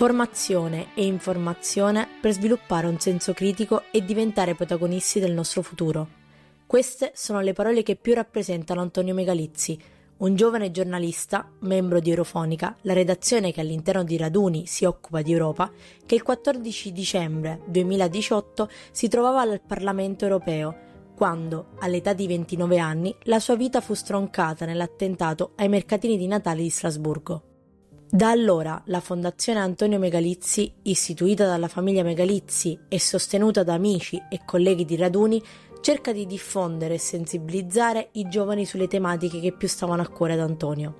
Formazione e informazione per sviluppare un senso critico e diventare protagonisti del nostro futuro. Queste sono le parole che più rappresentano Antonio Megalizzi, un giovane giornalista, membro di Eurofonica, la redazione che all'interno di Raduni si occupa di Europa, che il 14 dicembre 2018 si trovava al Parlamento europeo, quando, all'età di 29 anni, la sua vita fu stroncata nell'attentato ai mercatini di Natale di Strasburgo. Da allora la Fondazione Antonio Megalizzi, istituita dalla famiglia Megalizzi e sostenuta da amici e colleghi di raduni, cerca di diffondere e sensibilizzare i giovani sulle tematiche che più stavano a cuore ad Antonio.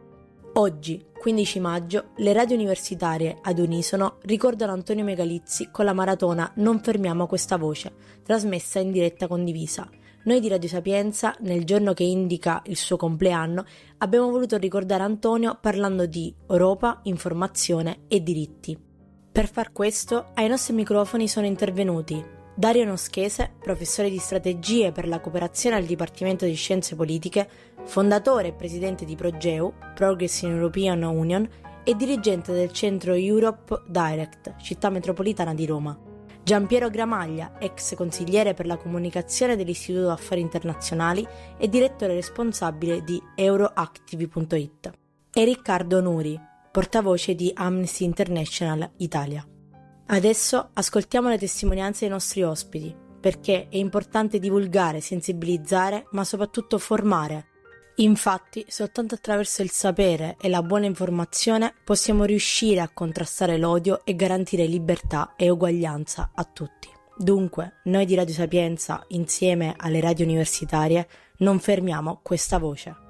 Oggi, 15 maggio, le radio universitarie ad unisono ricordano Antonio Megalizzi con la maratona Non fermiamo questa voce, trasmessa in diretta condivisa. Noi di Radio Sapienza, nel giorno che indica il suo compleanno, abbiamo voluto ricordare Antonio parlando di Europa, informazione e diritti. Per far questo, ai nostri microfoni sono intervenuti Dario Noschese, professore di strategie per la cooperazione al Dipartimento di Scienze Politiche, fondatore e presidente di Progeu, Progress in European Union, e dirigente del centro Europe Direct, città metropolitana di Roma. Giampiero Gramaglia, ex consigliere per la comunicazione dell'Istituto Affari Internazionali e direttore responsabile di Euroactivi.it. E Riccardo Nuri, portavoce di Amnesty International Italia. Adesso ascoltiamo le testimonianze dei nostri ospiti, perché è importante divulgare, sensibilizzare, ma soprattutto formare Infatti, soltanto attraverso il sapere e la buona informazione possiamo riuscire a contrastare l'odio e garantire libertà e uguaglianza a tutti. Dunque, noi di Radio Sapienza, insieme alle radio universitarie, non fermiamo questa voce.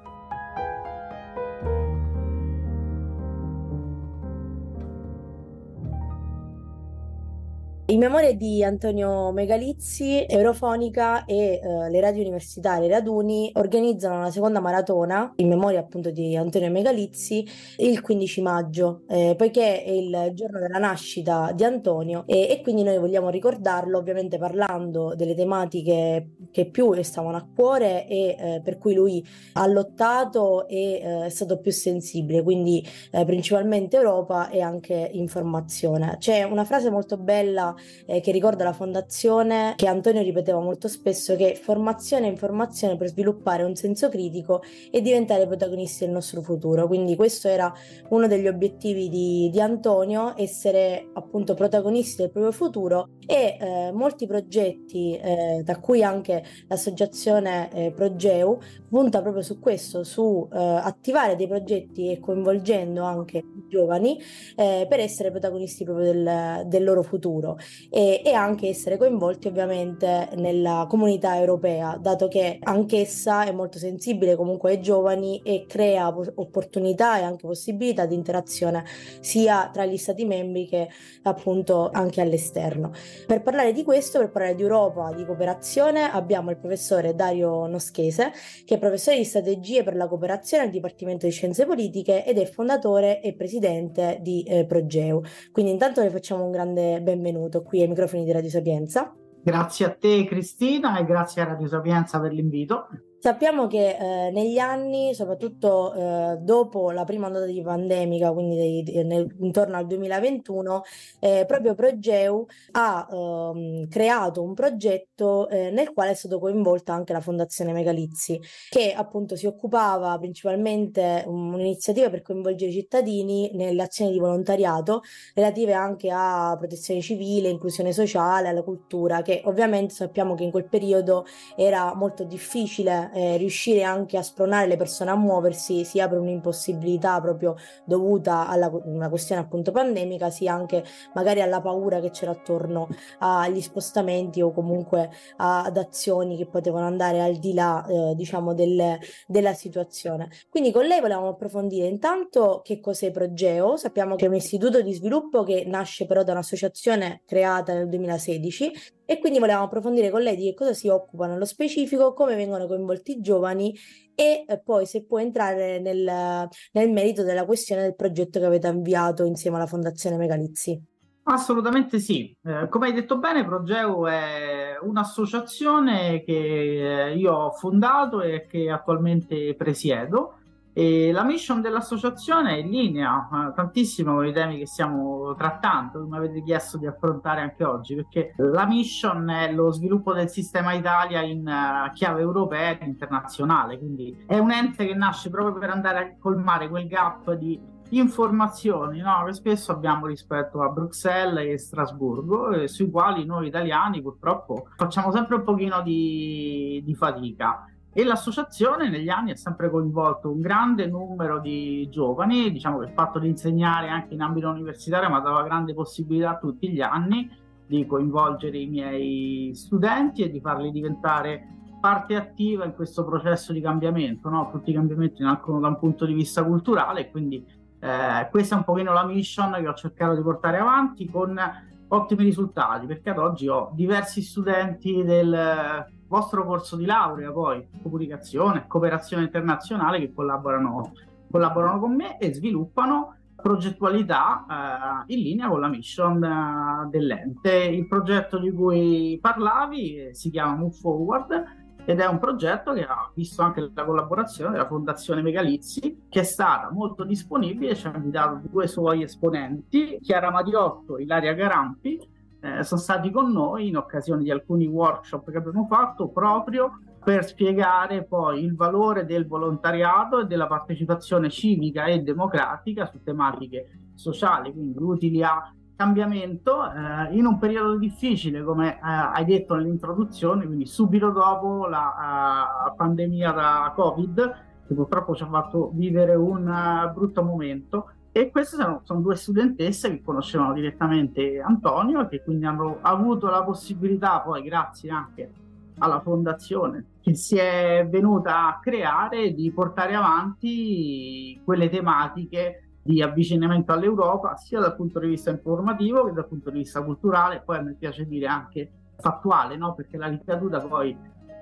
In memoria di Antonio Megalizzi, Eurofonica e eh, le radio universitarie Raduni organizzano la seconda maratona in memoria appunto di Antonio Megalizzi il 15 maggio, eh, poiché è il giorno della nascita di Antonio e, e, quindi noi vogliamo ricordarlo ovviamente parlando delle tematiche che più le stavano a cuore e eh, per cui lui ha lottato e eh, è stato più sensibile, quindi eh, principalmente Europa e anche informazione. C'è una frase molto bella eh, che ricorda la fondazione che Antonio ripeteva molto spesso che formazione e informazione per sviluppare un senso critico e diventare protagonisti del nostro futuro. Quindi questo era uno degli obiettivi di, di Antonio, essere appunto protagonisti del proprio futuro e eh, molti progetti, eh, tra cui anche l'associazione eh, Progeu, punta proprio su questo, su eh, attivare dei progetti e coinvolgendo anche i giovani eh, per essere protagonisti proprio del, del loro futuro e, e, anche essere coinvolti ovviamente nella comunità europea, dato che anch'essa è molto sensibile comunque ai giovani e crea opportunità e anche possibilità di interazione sia tra gli stati membri che appunto anche all'esterno. Per parlare di questo, per parlare di Europa, di cooperazione, abbiamo il professore Dario Noschese, che è professore di strategie per la cooperazione al Dipartimento di Scienze Politiche ed è fondatore e presidente di eh, Progeu. Quindi intanto le facciamo un grande benvenuto qui ai microfoni di Radio Sapienza. Grazie a te Cristina e grazie a Radio Sapienza per l'invito. Sappiamo che eh, negli anni, soprattutto eh, dopo la prima ondata di pandemica, quindi dei, nel, intorno al 2021, eh, proprio Progeu ha ehm, creato un progetto eh, nel quale è stato coinvolta anche la Fondazione Megalizzi, che appunto si occupava principalmente um, un'iniziativa per coinvolgere i cittadini nelle azioni di volontariato relative anche a protezione civile, inclusione sociale, alla cultura, che ovviamente sappiamo che in quel periodo era molto difficile eh, riuscire anche a spronare le persone a muoversi sia per un'impossibilità proprio dovuta alla una questione appunto pandemica, sia anche magari alla paura che c'era attorno agli spostamenti o comunque a, ad azioni che potevano andare al di là eh, diciamo del, della situazione. Quindi con lei volevamo approfondire intanto che cos'è Progeo, sappiamo che è un istituto di sviluppo che nasce però da un'associazione creata nel 2016 e quindi volevamo approfondire con lei di che cosa si occupa nello specifico, come vengono coinvolti i giovani e eh, poi se può entrare nel, nel merito della questione del progetto che avete avviato insieme alla Fondazione Megalizzi. Assolutamente sì, eh, come hai detto bene, Progeo è un'associazione che eh, io ho fondato e che attualmente presiedo E la mission dell'associazione è in linea eh, tantissimo con i temi che stiamo trattando, come avete chiesto di affrontare anche oggi, perché la mission è lo sviluppo del sistema Italia in uh, chiave europea ed internazionale, quindi è un ente che nasce proprio per andare a colmare quel gap di informazioni no? che spesso abbiamo rispetto a Bruxelles e Strasburgo, e sui quali noi italiani purtroppo facciamo sempre un pochino di, di fatica e l'associazione negli anni ha sempre coinvolto un grande numero di giovani, diciamo che il fatto di insegnare anche in ambito universitario mi la grande possibilità tutti gli anni di coinvolgere i miei studenti e di farli diventare parte attiva in questo processo di cambiamento. No? Tutti i cambiamenti nascono da un punto di vista culturale quindi eh, questa è un pochino la mission che ho cercato di portare avanti con ottimi risultati perché ad oggi ho diversi studenti del vostro corso di laurea, poi comunicazione, cooperazione internazionale che collaborano, collaborano con me e sviluppano progettualità eh, in linea con la mission eh, dell'ente. Il progetto di cui parlavi eh, si chiama Move Forward ed è un progetto che ha visto anche la collaborazione della Fondazione Megalizzi che è stata molto disponibile, ci ha invitato due suoi esponenti, Chiara Mariotto e Ilaria Garampi, eh, sono stati con noi in occasione di alcuni workshop che abbiamo fatto proprio per spiegare poi il valore del volontariato e della partecipazione civica e democratica su tematiche sociali, quindi utili a cambiamento eh, in un periodo difficile, come eh, hai detto nell'introduzione, quindi subito dopo la uh, pandemia da Covid, che purtroppo ci ha fatto vivere un uh, brutto momento e queste sono, sono, due studentesse che conoscevano direttamente Antonio e che quindi hanno avuto la possibilità, poi grazie anche alla fondazione che si è venuta a creare, di portare avanti quelle tematiche di avvicinamento all'Europa, sia dal punto di vista informativo che dal punto di vista culturale, poi a me piace dire anche fattuale, no? perché la ricaduta poi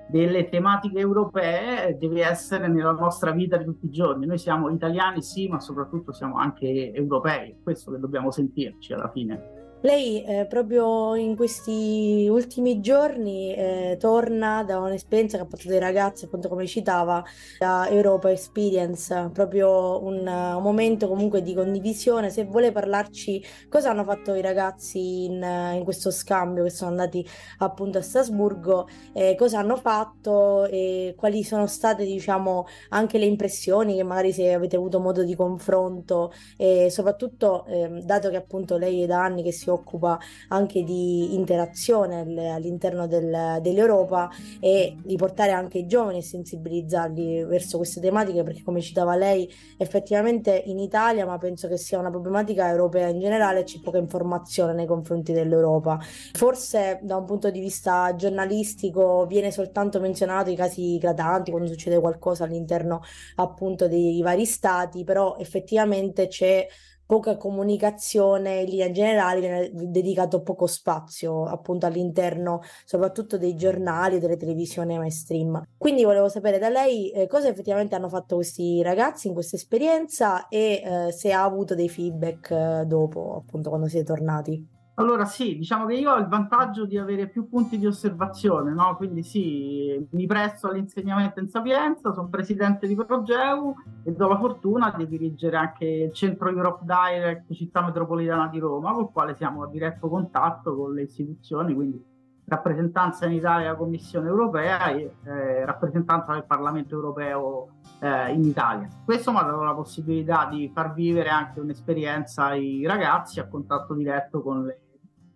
delle tematiche europee deve essere nella nostra vita di tutti i giorni. Noi siamo italiani, sì, ma soprattutto siamo anche europei, questo che dobbiamo sentirci alla fine. Lei eh, proprio in questi ultimi giorni eh, torna da un'esperienza che ha portato i ragazzi, appunto come citava, da Europa Experience, proprio un, un, momento comunque di condivisione. Se vuole parlarci cosa hanno fatto i ragazzi in, in questo scambio che sono andati appunto a Strasburgo, eh, cosa hanno fatto e quali sono state diciamo anche le impressioni che magari se avete avuto modo di confronto e soprattutto ehm, dato che appunto lei è da anni che si occupa anche di interazione all'interno del, dell'Europa e di portare anche i giovani e sensibilizzarli verso queste tematiche perché come citava lei effettivamente in Italia ma penso che sia una problematica europea in generale c'è poca informazione nei confronti dell'Europa. Forse da un punto di vista giornalistico viene soltanto menzionato i casi eclatanti quando succede qualcosa all'interno appunto dei vari stati però effettivamente c'è poca comunicazione in linea generale, viene dedicato poco spazio appunto all'interno soprattutto dei giornali e delle televisioni mainstream. Quindi volevo sapere da lei eh, cosa effettivamente hanno fatto questi ragazzi in questa esperienza e eh, se ha avuto dei feedback eh, dopo appunto quando siete tornati. Allora sì, diciamo che io ho il vantaggio di avere più punti di osservazione, no? quindi sì, mi presto all'insegnamento in Sapienza, sono presidente di Progeu e do la fortuna di dirigere anche il centro Europe Direct Città Metropolitana di Roma, con il quale siamo a diretto contatto con le istituzioni, quindi rappresentanza in Italia della Commissione europea e eh, rappresentanza del Parlamento europeo eh, in Italia. Questo mi ha dato la possibilità di far vivere anche un'esperienza ai ragazzi a contatto diretto con le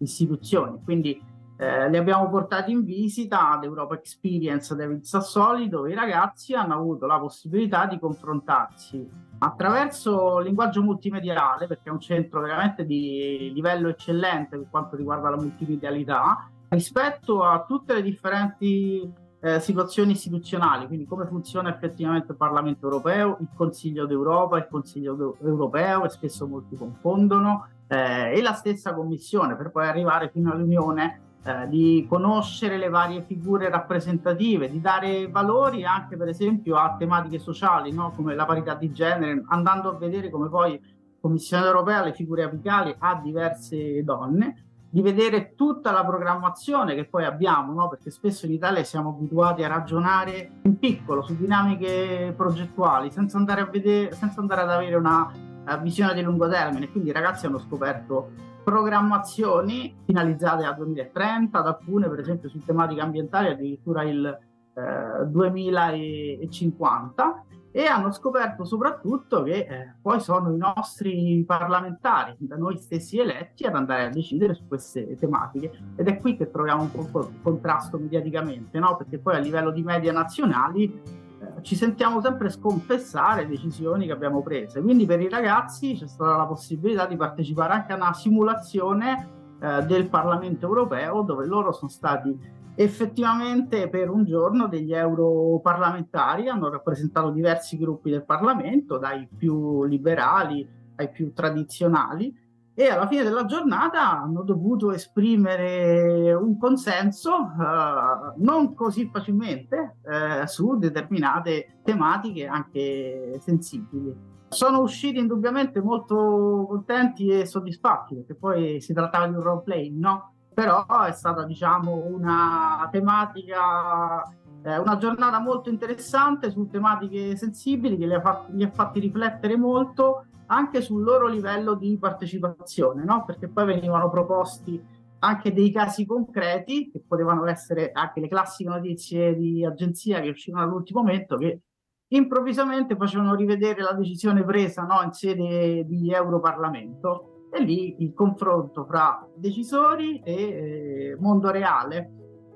istituzioni. Quindi eh, li abbiamo portati in visita ad Europa Experience David Sassoli, dove i ragazzi hanno avuto la possibilità di confrontarsi attraverso linguaggio multimediale, perché è un centro veramente di livello eccellente per quanto riguarda la multimedialità, rispetto a tutte le differenti eh, situazioni istituzionali, quindi come funziona effettivamente il Parlamento europeo, il Consiglio d'Europa, il Consiglio europeo, che spesso molti confondono, e la stessa Commissione, per poi arrivare fino all'Unione, eh, di conoscere le varie figure rappresentative, di dare valori anche per esempio a tematiche sociali, no? come la parità di genere, andando a vedere come poi Commissione europea le figure apicali ha diverse donne di vedere tutta la programmazione che poi abbiamo, no? perché spesso in Italia siamo abituati a ragionare in piccolo su dinamiche progettuali senza andare, a vedere, senza andare ad avere una uh, visione di lungo termine. Quindi i ragazzi hanno scoperto programmazioni finalizzate al 2030, ad alcune per esempio su tematiche ambientali addirittura il uh, 2050 e hanno scoperto soprattutto che eh, poi sono i nostri parlamentari, da noi stessi eletti, ad andare a decidere su queste tematiche ed è qui che troviamo un po' il contrasto mediaticamente, no? perché poi a livello di media nazionali eh, ci sentiamo sempre sconfessare decisioni che abbiamo preso. Quindi per i ragazzi c'è stata la possibilità di partecipare anche a una simulazione eh, del Parlamento europeo dove loro sono stati effettivamente per un giorno degli europarlamentari hanno rappresentato diversi gruppi del Parlamento, dai più liberali ai più tradizionali, e alla fine della giornata hanno dovuto esprimere un consenso uh, non così facilmente uh, su determinate tematiche anche sensibili. Sono usciti indubbiamente molto contenti e soddisfatti perché poi si trattava di un role play, no? Però è stata diciamo una tematica eh, una giornata molto interessante su tematiche sensibili che li ha, fatti, ha fatti riflettere molto anche sul loro livello di partecipazione no? perché poi venivano proposti anche dei casi concreti che potevano essere anche le classiche notizie di agenzia che uscivano all'ultimo momento che improvvisamente facevano rivedere la decisione presa no? in sede di Europarlamento e lì il confronto fra decisori e eh, mondo reale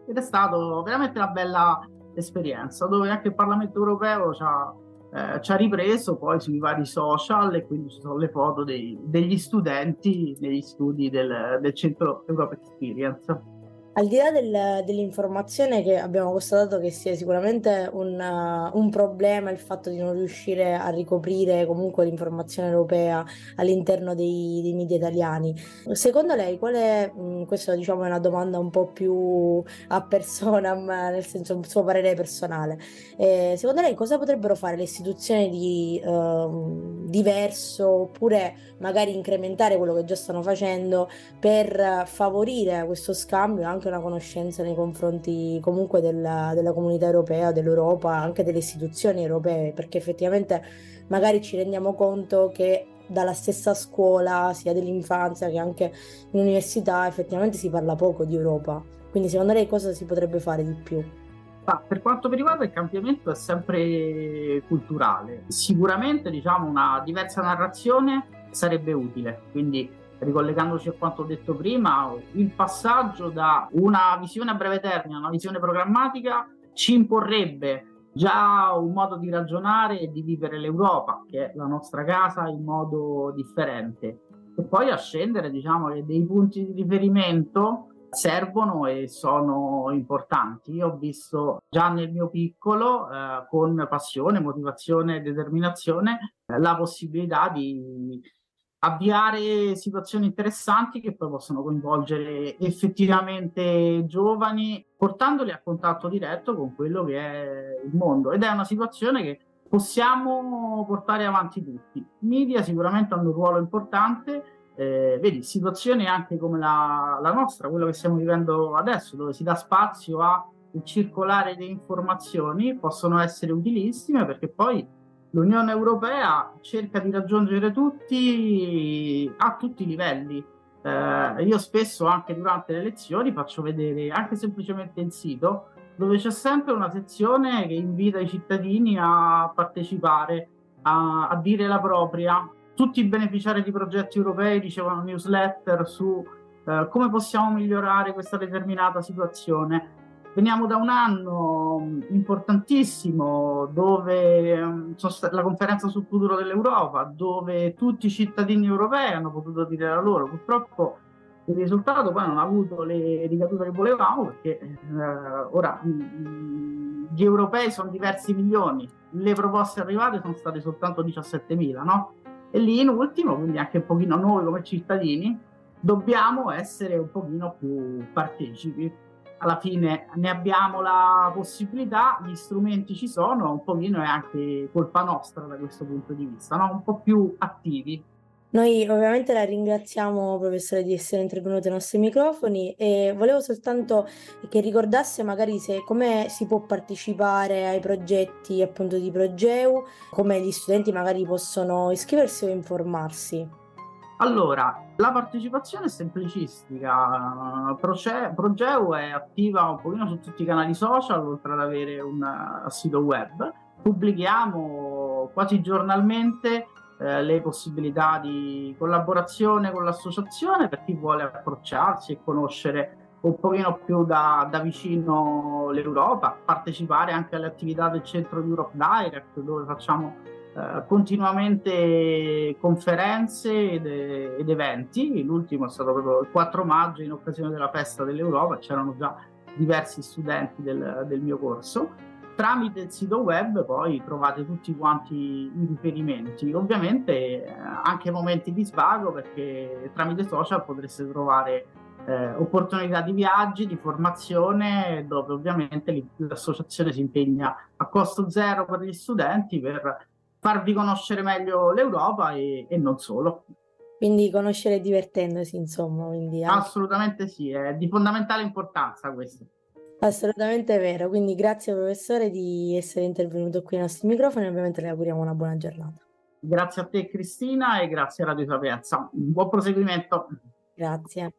ed è stato veramente una bella esperienza dove anche il Parlamento europeo ci ha, eh, ci ha ripreso poi sui vari social e quindi ci sono le foto dei, degli studenti negli studi del, del centro Europe Experience. Al di là del, dell'informazione che abbiamo constatato che sia sicuramente un, uh, un, problema il fatto di non riuscire a ricoprire comunque l'informazione europea all'interno dei, dei media italiani, secondo lei qual è, mh, mm, questa diciamo è una domanda un po' più a personam, nel senso un suo parere personale, eh, secondo lei cosa potrebbero fare le istituzioni di uh, diverso oppure magari incrementare quello che già stanno facendo per favorire questo scambio anche anche una conoscenza nei confronti comunque della, della comunità europea, dell'Europa, anche delle istituzioni europee, perché effettivamente magari ci rendiamo conto che dalla stessa scuola, sia dell'infanzia che anche in università, effettivamente si parla poco di Europa. Quindi secondo lei cosa si potrebbe fare di più? Ah, per quanto mi riguarda il cambiamento è sempre culturale. Sicuramente diciamo, una diversa narrazione sarebbe utile, quindi ricollegandoci a quanto detto prima, il passaggio da una visione a breve termine a una visione programmatica ci imporrebbe già un modo di ragionare e di vivere l'Europa, che è la nostra casa, in modo differente. E poi a scendere, diciamo che dei punti di riferimento servono e sono importanti. Io ho visto già nel mio piccolo, eh, con passione, motivazione e determinazione, la possibilità di avviare situazioni interessanti che poi possono coinvolgere effettivamente giovani, portandoli a contatto diretto con quello che è il mondo. Ed è una situazione che possiamo portare avanti tutti. I media sicuramente hanno un ruolo importante. Eh, vedi, situazioni anche come la, la nostra, quello che stiamo vivendo adesso, dove si dà spazio al circolare di informazioni, possono essere utilissime perché poi l'Unione Europea cerca di raggiungere tutti a tutti i livelli. Eh, io spesso anche durante le lezioni faccio vedere anche semplicemente il sito dove c'è sempre una sezione che invita i cittadini a partecipare, a, a dire la propria. Tutti i beneficiari di progetti europei ricevono newsletter su eh, come possiamo migliorare questa determinata situazione Veniamo da un anno importantissimo dove mm, la conferenza sul futuro dell'Europa, dove tutti i cittadini europei hanno potuto dire la loro. Purtroppo il risultato poi non ha avuto le ricadute che volevamo perché eh, ora mm, gli europei sono diversi milioni, le proposte arrivate sono state soltanto 17.000, no? E lì in ultimo, quindi anche un pochino noi come cittadini, dobbiamo essere un pochino più partecipi alla fine ne abbiamo la possibilità, gli strumenti ci sono, un pochino è anche colpa nostra da questo punto di vista, no? un po' più attivi. Noi ovviamente la ringraziamo, professore, di essere intervenuto ai nostri microfoni e volevo soltanto che ricordasse magari se, come si può partecipare ai progetti appunto di Progeu, come gli studenti magari possono iscriversi o informarsi. Allora, la partecipazione è semplicistica. Proce- Progeu è attiva un pochino su tutti i canali social, oltre ad avere un uh, sito web. Pubblichiamo quasi giornalmente eh, le possibilità di collaborazione con l'associazione per chi vuole approcciarsi e conoscere un pochino più da, da vicino l'Europa, partecipare anche alle attività del centro Europe Direct dove facciamo eh, continuamente conferenze ed, ed, eventi. L'ultimo è stato proprio il 4 maggio in occasione della festa dell'Europa, c'erano già diversi studenti del, del mio corso tramite il sito web poi trovate tutti quanti i riferimenti. Ovviamente eh, anche momenti di svago perché tramite social potreste trovare eh, opportunità di viaggi, di formazione, dove ovviamente l'associazione si impegna a costo zero per gli studenti per farvi conoscere meglio l'Europa e, e non solo. Quindi conoscere divertendosi, insomma. Anche... Assolutamente sì, è di fondamentale importanza questo. Assolutamente vero, quindi grazie professore di essere intervenuto qui ai nostri microfoni e ovviamente le auguriamo una buona giornata. Grazie a te Cristina e grazie a Radio Sapienza. buon proseguimento. Grazie.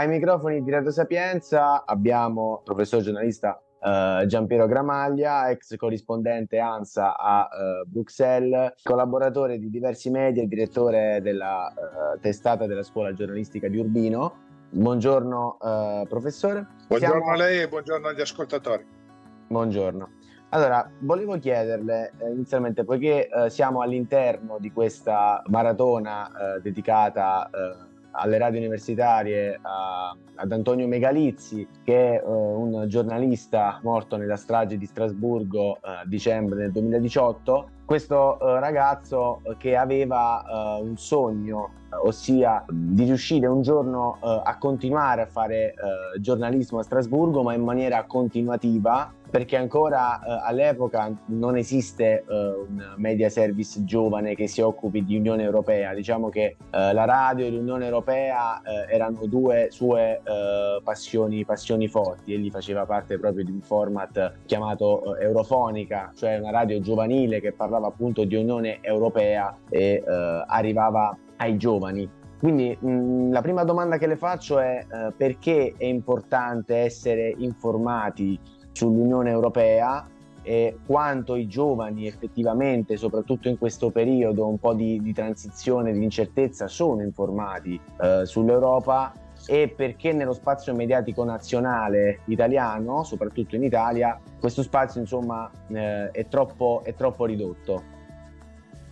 Ai microfoni di Radio Sapienza abbiamo il professor giornalista Uh, Giampiero Gramaglia, ex corrispondente ANSA a uh, Bruxelles, collaboratore di diversi media e direttore della uh, testata della scuola giornalistica di Urbino. Buongiorno professore. Buongiorno Siamo... a lei e buongiorno agli ascoltatori. Buongiorno. Allora, volevo chiederle eh, inizialmente, poiché eh, siamo all'interno di questa maratona eh, dedicata alle radio universitarie a, ad Antonio Megalizzi, che è uh, un giornalista morto nella strage di Strasburgo a uh, dicembre del 2018. Questo uh, ragazzo che aveva un sogno, ossia di riuscire un giorno a continuare a fare giornalismo a Strasburgo, ma in maniera continuativa perché ancora eh, all'epoca non esiste eh, un media service giovane che si occupi di Unione Europea. Diciamo che eh, la radio e l'Unione Europea eh, erano due sue eh, passioni, passioni, forti. Egli faceva parte proprio di un format chiamato eh, Eurofonica, cioè una radio giovanile che parlava appunto di Unione Europea e arrivava ai giovani. Quindi mh, la prima domanda che le faccio è perché è importante essere informati sull'Unione Europea e quanto i giovani effettivamente, soprattutto in questo periodo un po' di, di transizione, di incertezza, sono informati eh, sull'Europa e perché nello spazio mediatico nazionale italiano, soprattutto in Italia, questo spazio insomma eh, è, troppo, è troppo ridotto.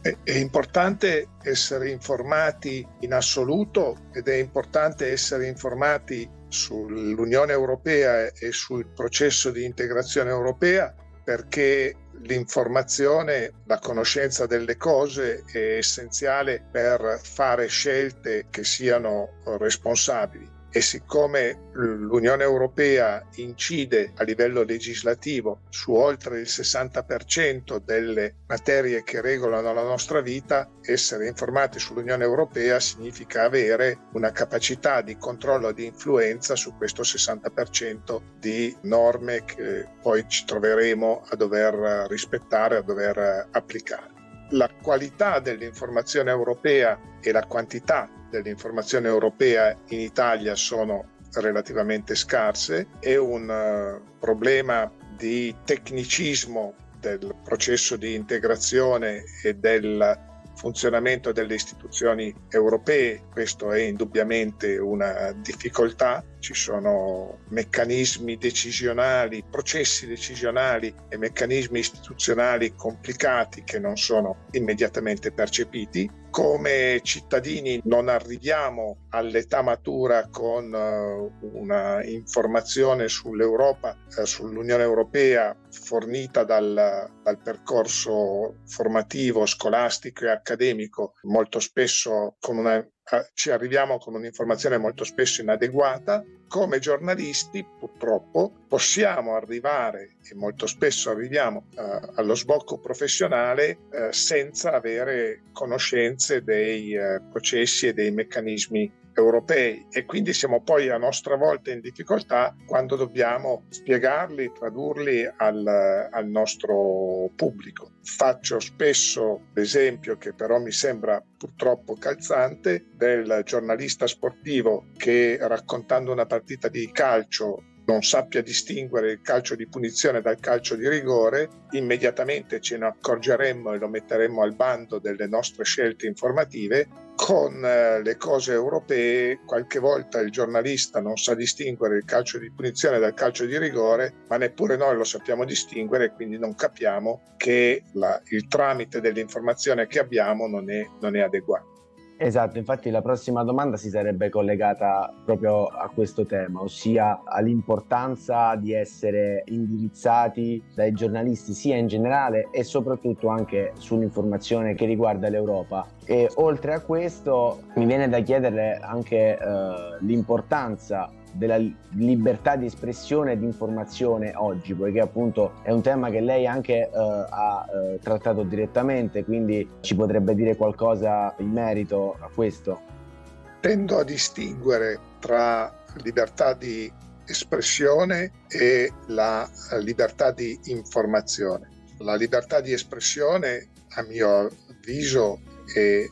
È importante essere informati in assoluto ed è importante essere informati sull'Unione Europea e sul processo di integrazione europea perché l'informazione, la conoscenza delle cose è essenziale per fare scelte che siano responsabili e siccome l'Unione Europea incide a livello legislativo su oltre il 60% delle materie che regolano la nostra vita, essere informati sull'Unione Europea significa avere una capacità di controllo e di influenza su questo 60% di norme che poi ci troveremo a dover rispettare, a dover applicare. La qualità dell'informazione europea e la quantità dell'informazione europea in Italia sono relativamente scarse, è un uh, problema di tecnicismo del processo di integrazione e del funzionamento delle istituzioni europee, questo è indubbiamente una difficoltà, ci sono meccanismi decisionali, processi decisionali e meccanismi istituzionali complicati che non sono immediatamente percepiti. Come cittadini non arriviamo all'età matura con uh, una informazione sull'Europa, uh, sull'Unione Europea fornita dal, dal percorso formativo, scolastico e accademico, molto spesso con una eh, ci arriviamo con un'informazione molto spesso inadeguata, come giornalisti purtroppo possiamo arrivare e molto spesso arriviamo eh, allo sbocco professionale eh, senza avere conoscenze dei eh, processi e dei meccanismi europei e quindi siamo poi a nostra volta in difficoltà quando dobbiamo spiegarli, tradurli al, al nostro pubblico. Faccio spesso l'esempio che però mi sembra purtroppo calzante del giornalista sportivo che raccontando una partita di calcio non sappia distinguere il calcio di punizione dal calcio di rigore, immediatamente ce ne accorgeremmo e lo metteremmo al bando delle nostre scelte informative. Con eh, le cose europee, qualche volta il giornalista non sa distinguere il calcio di punizione dal calcio di rigore, ma neppure noi lo sappiamo distinguere quindi non capiamo che la, il tramite dell'informazione che abbiamo non è, non è adeguato. Esatto, infatti la prossima domanda si sarebbe collegata proprio a questo tema, ossia all'importanza di essere indirizzati dai giornalisti sia in generale e soprattutto anche sull'informazione che riguarda l'Europa. E oltre a questo mi viene da chiederle anche eh, l'importanza della libertà di espressione e di informazione oggi, poiché appunto è un tema che lei anche uh, ha uh, trattato direttamente, quindi ci potrebbe dire qualcosa in merito a questo? Tendo a distinguere tra libertà di espressione e la libertà di informazione. La libertà di espressione, a mio avviso, è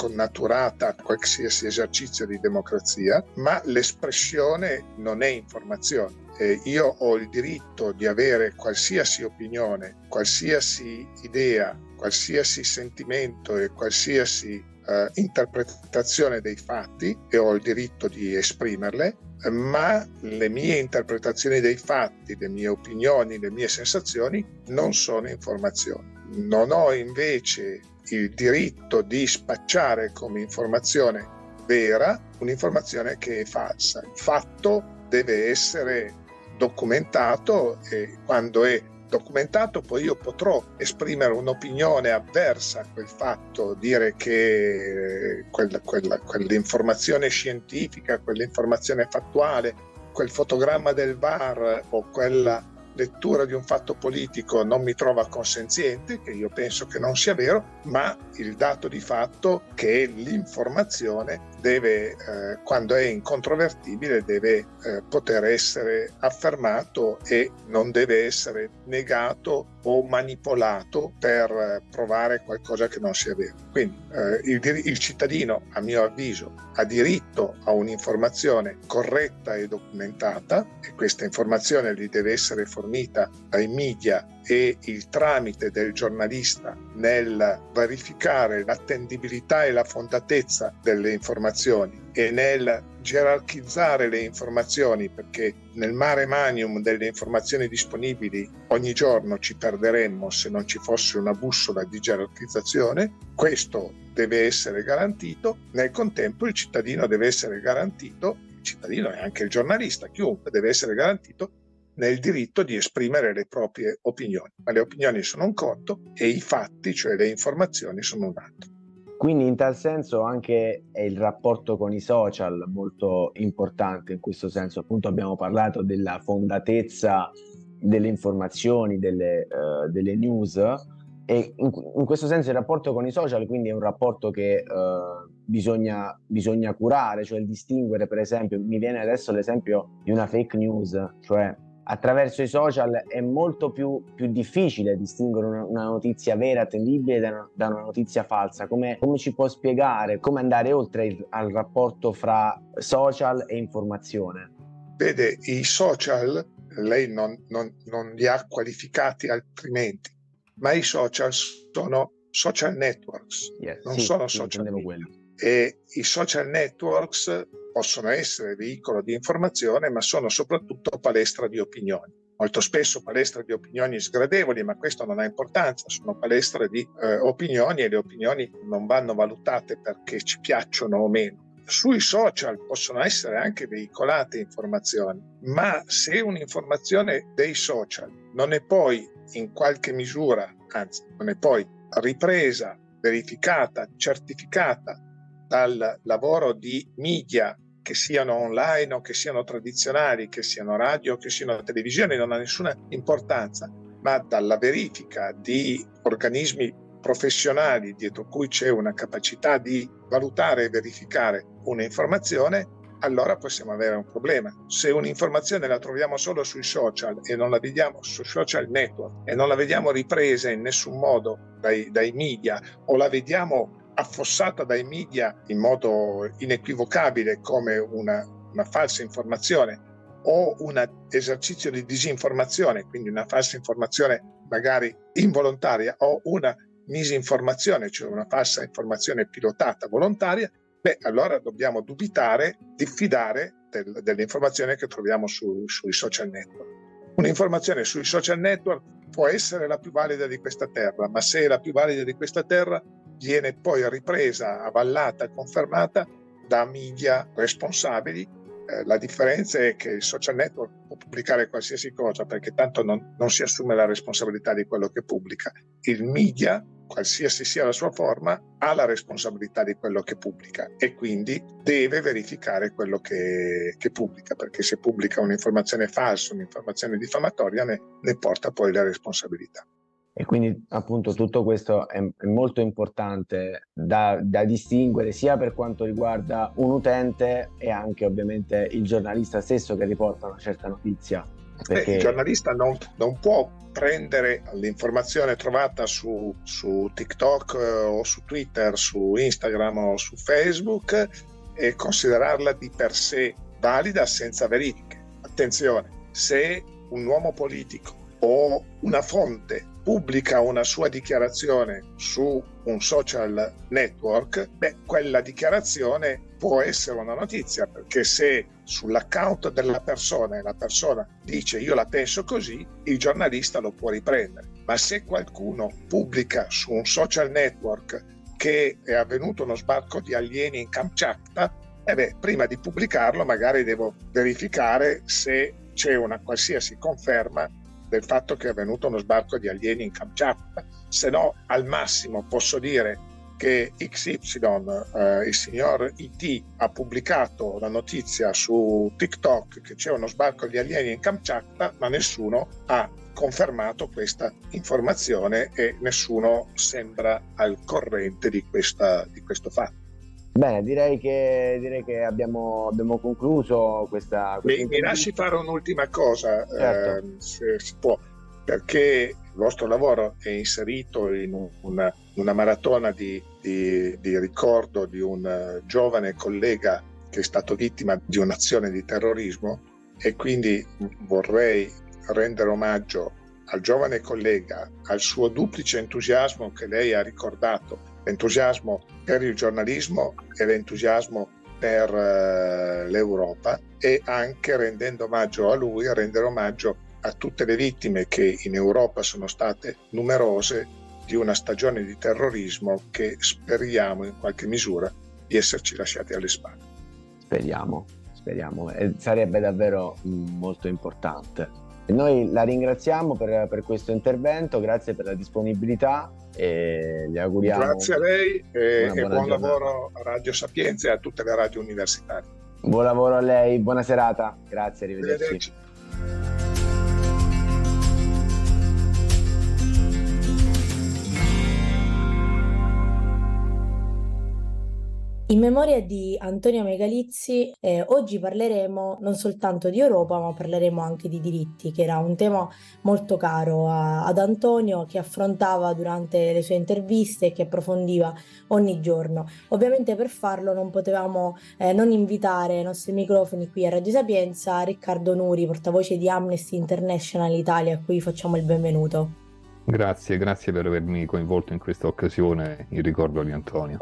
connaturata a qualsiasi esercizio di democrazia, ma l'espressione non è informazione. Eh, io ho il diritto di avere qualsiasi opinione, qualsiasi idea, qualsiasi sentimento e qualsiasi eh, interpretazione dei fatti e ho il diritto di esprimerle, ma le mie interpretazioni dei fatti, le mie opinioni, le mie sensazioni non sono informazioni. Non ho invece il diritto di spacciare come informazione vera un'informazione che è falsa. Il fatto deve essere documentato e quando è documentato poi io potrò esprimere un'opinione avversa a quel fatto, dire che quella, quella, quell'informazione scientifica, quell'informazione fattuale, quel fotogramma del VAR o quella lettura di un fatto politico non mi trova consenziente, che io penso che non sia vero, ma il dato di fatto che l'informazione deve, eh, quando è incontrovertibile, deve eh, poter essere affermato e non deve essere negato o manipolato per eh, provare qualcosa che non sia vero. Quindi eh, il, il cittadino, a mio avviso, ha diritto a un'informazione corretta e documentata e questa informazione gli deve essere fornita ai media e il tramite del giornalista nel verificare l'attendibilità e la fondatezza delle informazioni e nel gerarchizzare le informazioni perché nel mare manium delle informazioni disponibili ogni giorno ci perderemmo se non ci fosse una bussola di gerarchizzazione, questo deve essere garantito, nel contempo il cittadino deve essere garantito, il cittadino e anche il giornalista, chiunque deve essere garantito nel diritto di esprimere le proprie opinioni, ma le opinioni sono un conto e i fatti, cioè le informazioni, sono un altro. Quindi in tal senso anche il rapporto con i social molto importante in questo senso, appunto abbiamo parlato della fondatezza delle informazioni, delle, uh, delle news e in, in, questo senso il rapporto con i social quindi è un rapporto che uh, bisogna, bisogna curare, cioè distinguere per esempio, mi viene adesso l'esempio di una fake news, cioè attraverso i social è molto più, più difficile distinguere una, una, notizia vera, attendibile da una, da una notizia falsa. Come, come, ci può spiegare come andare oltre il, al rapporto fra social e informazione? Vede, i social lei non, non, non li ha qualificati altrimenti, ma i social sono social networks, yes, non sì, sono social media. E i social networks possono essere veicolo di informazione, ma sono soprattutto palestra di opinioni. Molto spesso palestra di opinioni sgradevoli, ma questo non ha importanza, sono palestra di eh, opinioni e le opinioni non vanno valutate perché ci piacciono o meno. Sui social possono essere anche veicolate informazioni, ma se un'informazione dei social non è poi in qualche misura, anzi non è poi ripresa, verificata, certificata dal lavoro di media che siano online o che siano tradizionali, che siano radio che siano televisione, non ha nessuna importanza, ma dalla verifica di organismi professionali dietro cui c'è una capacità di valutare e verificare un'informazione, allora possiamo avere un problema. Se un'informazione la troviamo solo sui social e non la vediamo su social network e non la vediamo ripresa in nessun modo dai, dai media o la vediamo affossata dai media in modo inequivocabile come una, una falsa informazione o un esercizio di disinformazione, quindi una falsa informazione magari involontaria o una misinformazione, cioè una falsa informazione pilotata volontaria, beh, allora dobbiamo dubitare, diffidare del, dell'informazione che troviamo su, sui social network. Un'informazione sui social network può essere la più valida di questa terra, ma se è la più valida di questa terra, viene poi ripresa, avallata, confermata da media responsabili. Eh, la differenza è che il social network può pubblicare qualsiasi cosa perché tanto non, non si assume la responsabilità di quello che pubblica. Il media qualsiasi sia la sua forma, ha la responsabilità di quello che pubblica e quindi deve verificare quello che, che pubblica, perché se pubblica un'informazione falsa, un'informazione diffamatoria, ne, ne porta poi la responsabilità. E quindi appunto tutto questo è, è molto importante da, da, distinguere sia per quanto riguarda un utente e anche ovviamente il giornalista stesso che riporta una certa notizia. Perché... il giornalista non, non, può prendere l'informazione trovata su, su TikTok eh, o su Twitter, su Instagram o su Facebook e considerarla di per sé valida senza verifiche. Attenzione, se un uomo politico o una fonte pubblica una sua dichiarazione su un social network, beh, quella dichiarazione può essere una notizia perché se sull'account della persona e la persona dice io la penso così, il giornalista lo può riprendere. Ma se qualcuno pubblica su un social network che è avvenuto uno sbarco di alieni in Kamchatka, eh beh, prima di pubblicarlo magari devo verificare se c'è una qualsiasi conferma del fatto che è avvenuto uno sbarco di alieni in Kamchatka, se no al massimo posso dire che XY, eh, il signor IT, ha pubblicato la notizia su TikTok che c'è uno sbarco di alieni in Kamchatka, ma nessuno ha confermato questa informazione e nessuno sembra al corrente di, questa, di questo fatto. Bene, direi che, direi che abbiamo, abbiamo, concluso questa... questa mi, mi, lasci fare un'ultima cosa, certo. eh, se si può, perché il vostro lavoro è inserito in una, una maratona di, di, di, ricordo di un giovane collega che è stato vittima di un'azione di terrorismo e quindi vorrei rendere omaggio al giovane collega, al suo duplice entusiasmo che lei ha ricordato l'entusiasmo per il giornalismo e l'entusiasmo per uh, l'Europa e anche rendendo omaggio a lui, rendere omaggio a tutte le vittime che in Europa sono state numerose di una stagione di terrorismo che speriamo in qualche misura di esserci lasciati alle spalle. Speriamo, speriamo, e sarebbe davvero mm, molto importante. Noi la ringraziamo per, per questo intervento, grazie per la disponibilità e gli auguriamo. Grazie a lei e, e buon giornata. lavoro a Radio Sapienza e a tutte le radio universitarie. Buon lavoro a lei, buona serata. Grazie, arrivederci. arrivederci. In memoria di Antonio Megalizzi, eh, oggi parleremo non soltanto di Europa, ma parleremo anche di diritti, che era un tema molto caro a, ad Antonio, che affrontava durante le sue interviste e che approfondiva ogni giorno. Ovviamente per farlo non potevamo eh, non invitare ai nostri microfoni qui a Radio Sapienza Riccardo Nuri, portavoce di Amnesty International Italia, a cui facciamo il benvenuto. Grazie, grazie per avermi coinvolto in questa occasione in ricordo di Antonio.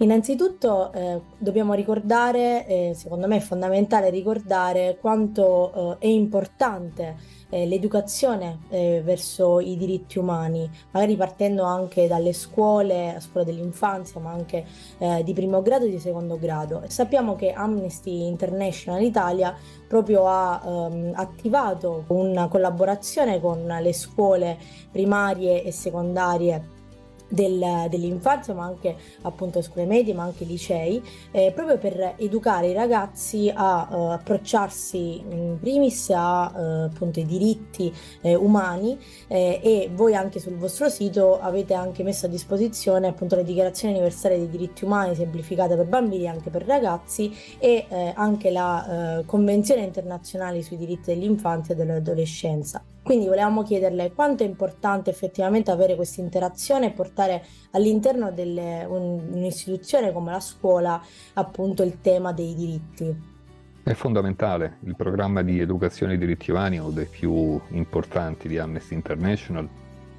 Innanzitutto eh, dobbiamo ricordare, eh, secondo me è fondamentale ricordare quanto eh, è importante eh, l'educazione eh, verso i diritti umani, magari partendo anche dalle scuole, a scuola dell'infanzia, ma anche eh, di primo grado e di secondo grado. Sappiamo che Amnesty International Italia proprio ha ehm, attivato una collaborazione con le scuole primarie e secondarie del, dell'infanzia, ma anche appunto scuole medie, ma anche licei, eh, proprio per educare i ragazzi a uh, approcciarsi in primis a uh, appunto i diritti eh, umani eh, e voi anche sul vostro sito avete anche messo a disposizione appunto la dichiarazione universale dei diritti umani semplificata per bambini e anche per ragazzi e eh, anche la convenzione internazionale sui diritti dell'infanzia e dell'adolescenza. Quindi volevamo chiederle quanto è importante effettivamente avere questa interazione e portare all'interno di un'istituzione come la scuola appunto il tema dei diritti. È fondamentale, il programma di educazione ai diritti umani è uno dei più importanti di Amnesty International.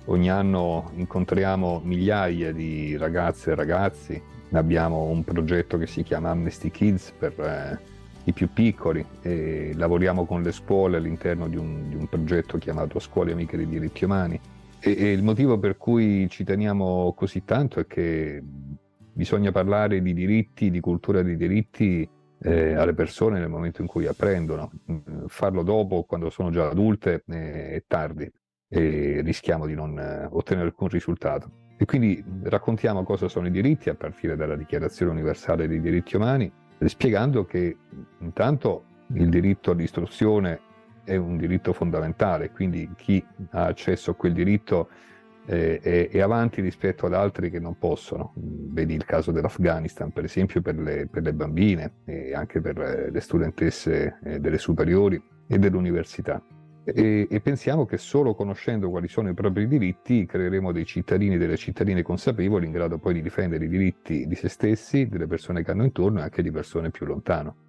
Ogni anno incontriamo migliaia di ragazze e ragazzi, abbiamo un progetto che si chiama Amnesty Kids per eh, i più piccoli e lavoriamo con le scuole all'interno di un, di un progetto chiamato Scuole Amiche dei Diritti Umani. E, e, il motivo per cui ci teniamo così tanto è che bisogna parlare di diritti, di cultura dei diritti eh, alle persone nel momento in cui apprendono. Farlo dopo, quando sono già adulte, eh, è tardi e rischiamo di non eh, ottenere alcun risultato. E quindi raccontiamo cosa sono i diritti a partire dalla Dichiarazione universale dei diritti umani spiegando che intanto il diritto all'istruzione è un diritto fondamentale, quindi chi ha accesso a quel diritto eh, è, è, avanti rispetto ad altri che non possono. Vedi il caso dell'Afghanistan, per esempio, per le, per le bambine e anche per eh, le studentesse eh, delle superiori e dell'università e, e, pensiamo che solo conoscendo quali sono i propri diritti creeremo dei cittadini e delle cittadine consapevoli in grado poi di difendere i diritti di se stessi, delle persone che hanno intorno e anche di persone più lontano.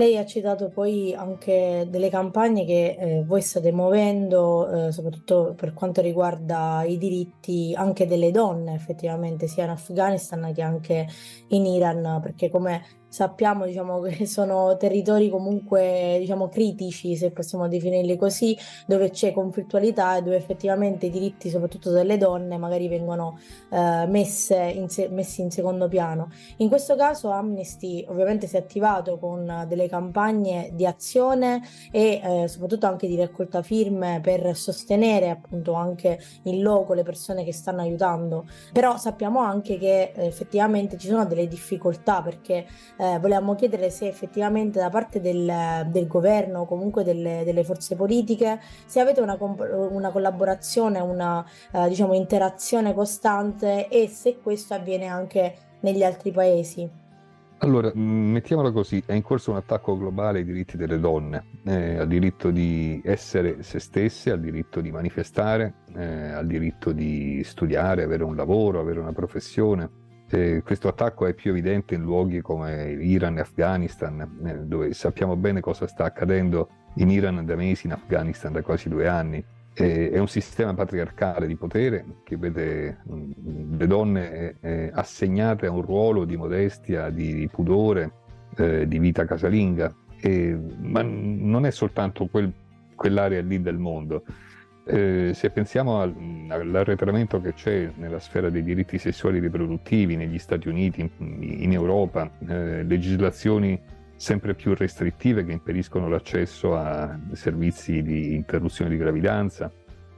Lei ha citato poi anche delle campagne che eh, voi state muovendo, eh, soprattutto per quanto riguarda i diritti anche delle donne, effettivamente, sia in Afghanistan che anche in Iran, perché come sappiamo diciamo, che sono territori comunque diciamo, critici, se possiamo definirli così, dove c'è conflittualità e dove effettivamente i diritti, soprattutto delle donne, magari vengono eh, in se- messi in secondo piano. In questo caso Amnesty ovviamente si è attivato con delle campagne di azione e eh, soprattutto anche di raccolta firme per sostenere appunto anche in loco le persone che stanno aiutando. Però sappiamo anche che eh, effettivamente ci sono delle difficoltà perché eh, volevamo chiedere se effettivamente da parte del, del governo o comunque delle, delle, forze politiche se avete una, una collaborazione, una eh, diciamo, interazione costante e se questo avviene anche negli altri paesi. Allora, mm, mettiamola così, è in corso un attacco globale ai diritti delle donne, eh, al diritto di essere se stesse, al diritto di manifestare, eh, al diritto di studiare, avere un lavoro, avere una professione. Eh, questo attacco è più evidente in luoghi come Iran e Afghanistan, eh, dove sappiamo bene cosa sta accadendo in Iran da mesi, in Afghanistan da quasi due anni. Eh, è un sistema patriarcale di potere che vede mh, mm, le donne eh, assegnate a un ruolo di modestia, di, di pudore, eh, di vita casalinga. ma non è soltanto quel, quell'area lì del mondo eh, se pensiamo al, all'arretramento che c'è nella sfera dei diritti sessuali riproduttivi negli Stati Uniti, in, in Europa, eh, legislazioni sempre più restrittive che impediscono l'accesso a servizi di interruzione di gravidanza,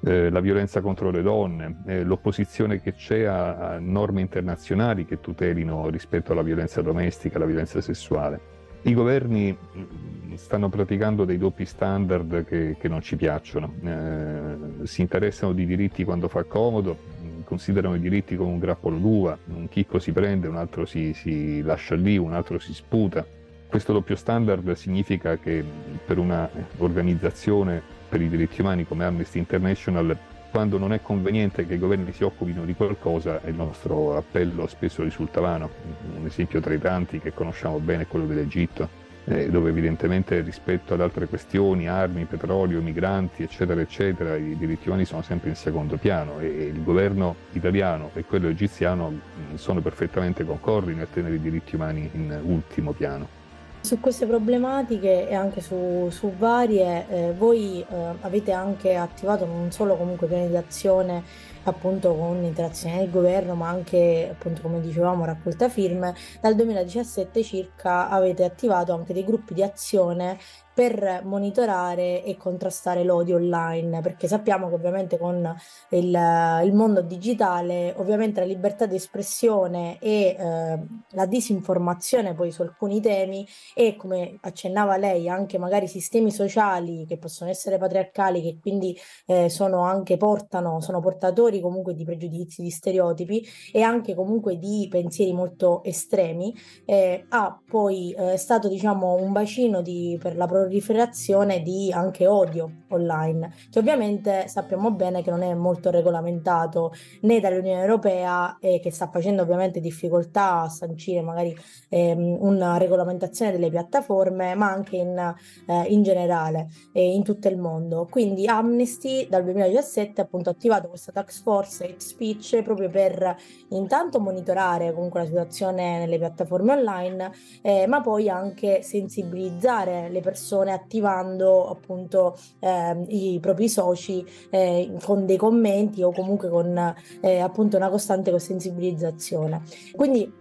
eh, la violenza contro le donne, eh, l'opposizione che c'è a, a norme internazionali che tutelino rispetto alla violenza domestica, alla violenza sessuale. I governi mm, stanno praticando dei doppi standard che, che non ci piacciono, eh, si interessano di diritti quando fa comodo, mm, considerano i diritti come un grappolo d'uva, un chicco si prende, un altro si, si lascia lì, un altro si sputa. Questo doppio standard significa che per un'organizzazione per i diritti umani come Amnesty International quando non è conveniente che i governi si occupino di qualcosa il nostro appello spesso risulta vano. Un esempio tra i tanti che conosciamo bene è quello dell'Egitto, eh, dove evidentemente rispetto ad altre questioni, armi, petrolio, migranti, eccetera, eccetera, i diritti umani sono sempre in secondo piano e il governo italiano e quello egiziano sono perfettamente concordi nel tenere i diritti umani in ultimo piano. Su queste problematiche e anche su, su varie, eh, voi eh, avete anche attivato non solo comunque piani di azione appunto con interazione del governo, ma anche appunto come dicevamo raccolta firme. Dal 2017 circa avete attivato anche dei gruppi di azione per monitorare e contrastare l'odio online, perché sappiamo che ovviamente con il, il mondo digitale, ovviamente la libertà di espressione e eh, la disinformazione poi su alcuni temi e come accennava lei anche magari sistemi sociali che possono essere patriarcali, che quindi eh, sono anche portano, sono portatori comunque di pregiudizi, di stereotipi e anche comunque di pensieri molto estremi, eh, ha poi eh, stato diciamo un bacino di, per la proliferazione di anche odio online, che ovviamente sappiamo bene che non è molto regolamentato né dall'Unione Europea e che sta facendo ovviamente difficoltà a sancire magari ehm, una regolamentazione delle piattaforme, ma anche in, eh, in generale e in tutto il mondo. Quindi Amnesty dal 2017 appunto ha attivato questa tax force hate speech proprio per intanto monitorare comunque la situazione nelle piattaforme online, eh, ma poi anche sensibilizzare le persone attivando appunto eh, i propri soci eh, con dei commenti o comunque con eh, appunto una costante sensibilizzazione. Quindi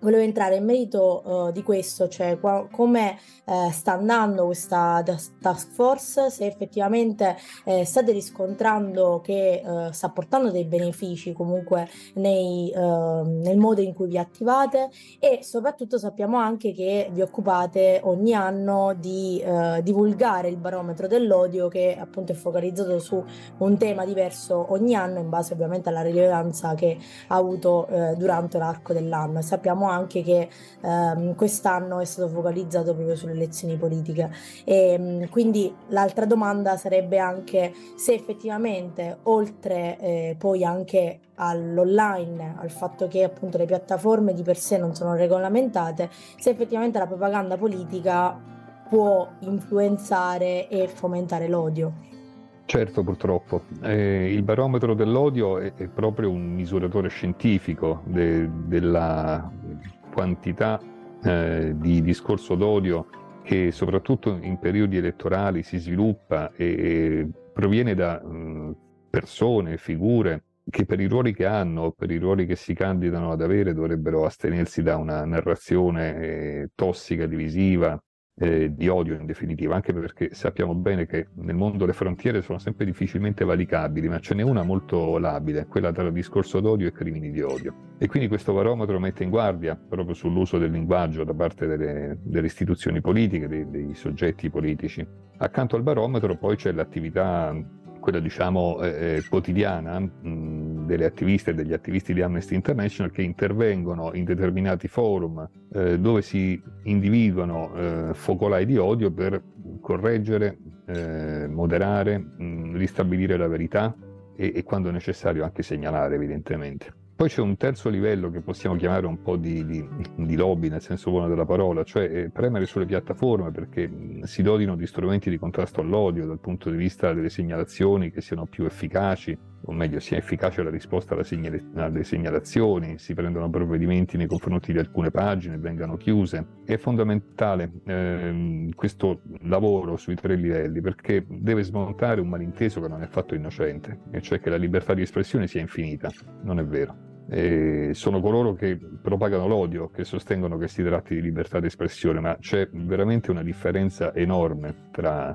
Volevo entrare in merito uh, di questo, cioè qua, come eh, sta andando questa task force, se effettivamente eh, state riscontrando che eh, sta portando dei benefici comunque nei, ehm, nel modo in cui vi attivate e soprattutto sappiamo anche che vi occupate ogni anno di eh, divulgare il barometro dell'odio che appunto è focalizzato su un tema diverso ogni anno in base ovviamente alla rilevanza che ha avuto eh, durante l'arco dell'anno. Sappiamo anche che ehm, quest'anno è stato focalizzato proprio sulle elezioni politiche. E, ehm, quindi l'altra domanda sarebbe anche se effettivamente, oltre eh, poi anche all'online, al fatto che appunto le piattaforme di per sé non sono regolamentate, se effettivamente la propaganda politica può influenzare e fomentare l'odio. Certo, purtroppo. Eh, il barometro dell'odio è, è, proprio un misuratore scientifico de, della quantità eh, di discorso d'odio che soprattutto in periodi elettorali si sviluppa e, e proviene da mh, persone, figure che per i ruoli che hanno, per i ruoli che si candidano ad avere, dovrebbero astenersi da una narrazione eh, tossica, divisiva, eh, di odio in definitiva, anche perché sappiamo bene che nel mondo le frontiere sono sempre difficilmente valicabili, ma ce n'è una molto labile, quella tra discorso d'odio e crimini di odio. E quindi questo barometro mette in guardia proprio sull'uso del linguaggio da parte delle, delle istituzioni politiche, dei, dei soggetti politici. Accanto al barometro poi c'è l'attività quella diciamo eh, eh, quotidiana mh, delle attiviste e degli attivisti di Amnesty International che intervengono in determinati forum eh, dove si individuano eh, focolai di odio per correggere, eh, moderare, mh, ristabilire la verità e, e quando necessario anche segnalare evidentemente. Poi c'è un terzo livello che possiamo chiamare un po' di, di, di lobby nel senso buono della parola, cioè eh, premere sulle piattaforme perché si dodino di strumenti di contrasto all'odio dal punto di vista delle segnalazioni che siano più efficaci, o meglio sia efficace la risposta alle, segnal- alle segnalazioni, si prendono provvedimenti nei confronti di alcune pagine, vengano chiuse. È fondamentale eh, questo lavoro sui tre livelli perché deve smontare un malinteso che non è fatto innocente, e cioè che la libertà di espressione sia infinita. Non è vero eh, sono coloro che propagano l'odio, che sostengono che si tratti di libertà di espressione, ma c'è veramente una differenza enorme tra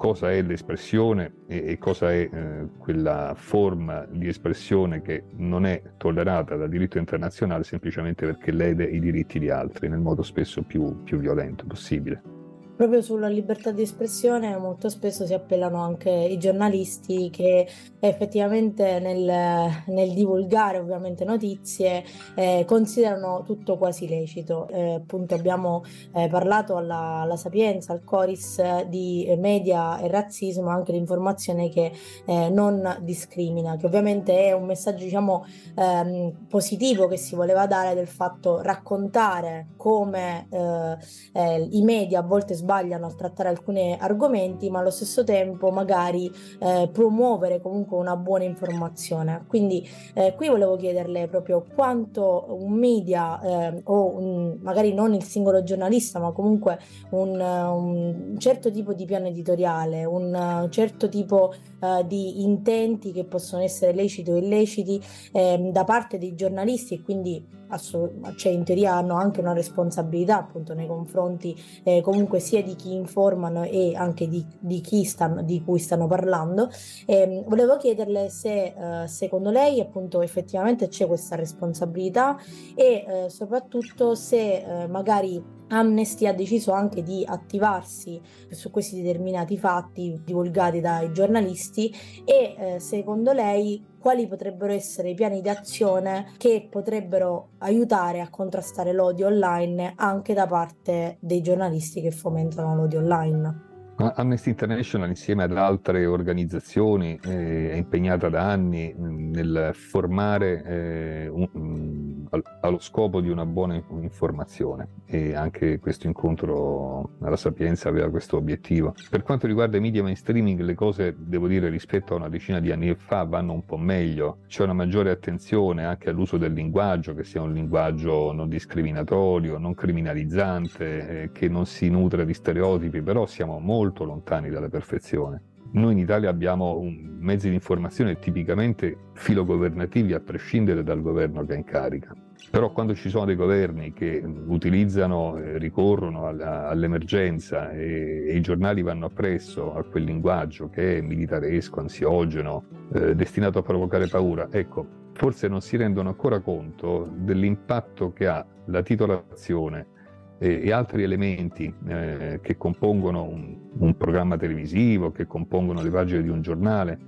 cosa è l'espressione e, e cosa è eh, quella forma di espressione che non è tollerata dal diritto internazionale semplicemente perché lede i diritti di altri nel modo spesso più, più violento possibile proprio sulla libertà di espressione molto spesso si appellano anche i giornalisti che effettivamente nel, nel divulgare ovviamente notizie eh, considerano tutto quasi lecito. Eh, appunto abbiamo eh, parlato alla, alla, Sapienza, al Coris di media e razzismo, anche l'informazione che eh, non discrimina, che ovviamente è un messaggio diciamo ehm, positivo che si voleva dare del fatto raccontare come eh, eh, i media a volte sbagliano sbagliano a trattare alcuni argomenti, ma allo stesso tempo magari eh, promuovere comunque una buona informazione. Quindi eh, qui volevo chiederle proprio quanto un media eh, o un, magari non il singolo giornalista, ma comunque un, un certo tipo di piano editoriale, un certo tipo uh, di intenti che possono essere leciti o illeciti ehm, da parte dei giornalisti e quindi assolut- cioè in teoria hanno anche una responsabilità appunto nei confronti eh, comunque sia di chi informano e anche di, di chi stanno, di cui stanno parlando. E, volevo chiederle se uh, secondo lei appunto effettivamente c'è questa responsabilità e uh, soprattutto se magari Amnesty ha deciso anche di attivarsi su questi determinati fatti divulgati dai giornalisti e eh, secondo lei quali potrebbero essere i piani di azione che potrebbero aiutare a contrastare l'odio online anche da parte dei giornalisti che fomentano l'odio online. Amnesty International insieme ad altre organizzazioni eh, è impegnata da anni nel formare eh, un, allo scopo di una buona informazione e anche questo incontro alla Sapienza aveva questo obiettivo. Per quanto riguarda i media mainstreaming le cose devo dire rispetto a una decina di anni fa vanno un po' meglio, c'è una maggiore attenzione anche all'uso del linguaggio che sia un linguaggio non discriminatorio, non criminalizzante, eh, che non si nutre di stereotipi, però siamo molto lontani dalla perfezione. Noi in Italia abbiamo mezzi di informazione tipicamente filogovernativi a prescindere dal governo che è in carica. Però quando ci sono dei governi che utilizzano, ricorrono all'emergenza e, e, i giornali vanno appresso a quel linguaggio che è militaresco, ansiogeno, eh, destinato a provocare paura, ecco, forse non si rendono ancora conto dell'impatto che ha la titolazione e, e altri elementi eh, che compongono un, un, programma televisivo, che compongono le pagine di un giornale,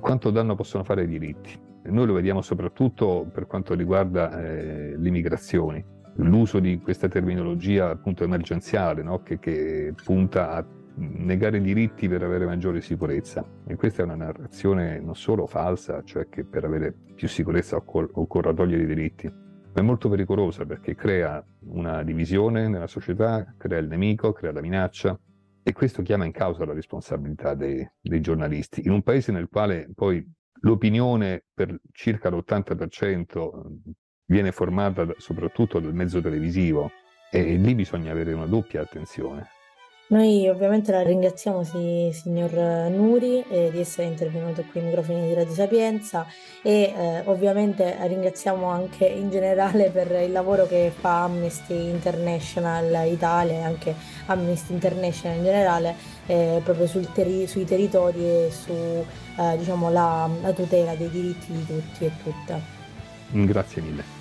quanto danno possono fare ai diritti. Noi lo vediamo soprattutto per quanto riguarda eh, le migrazioni, l'uso di questa terminologia appunto emergenziale no? che, che punta a negare diritti per avere maggiore sicurezza. E questa è una narrazione non solo falsa, cioè che per avere più sicurezza occor- occorra togliere i diritti, è molto pericolosa perché crea una divisione nella società, crea il nemico, crea la minaccia e questo chiama in causa la responsabilità dei, dei giornalisti. In un paese nel quale poi l'opinione per circa l'80% viene formata soprattutto dal mezzo televisivo e lì bisogna avere una doppia attenzione. Noi ovviamente la ringraziamo, sì, signor Nuri, eh, di essere intervenuto qui ai microfoni di Radio Sapienza e eh, ovviamente ringraziamo anche in generale per il lavoro che fa Amnesty International Italia e anche Amnesty International in generale eh, proprio teri- sui territori e su eh, diciamo, la, la tutela dei diritti di tutti e tutte. Grazie mille.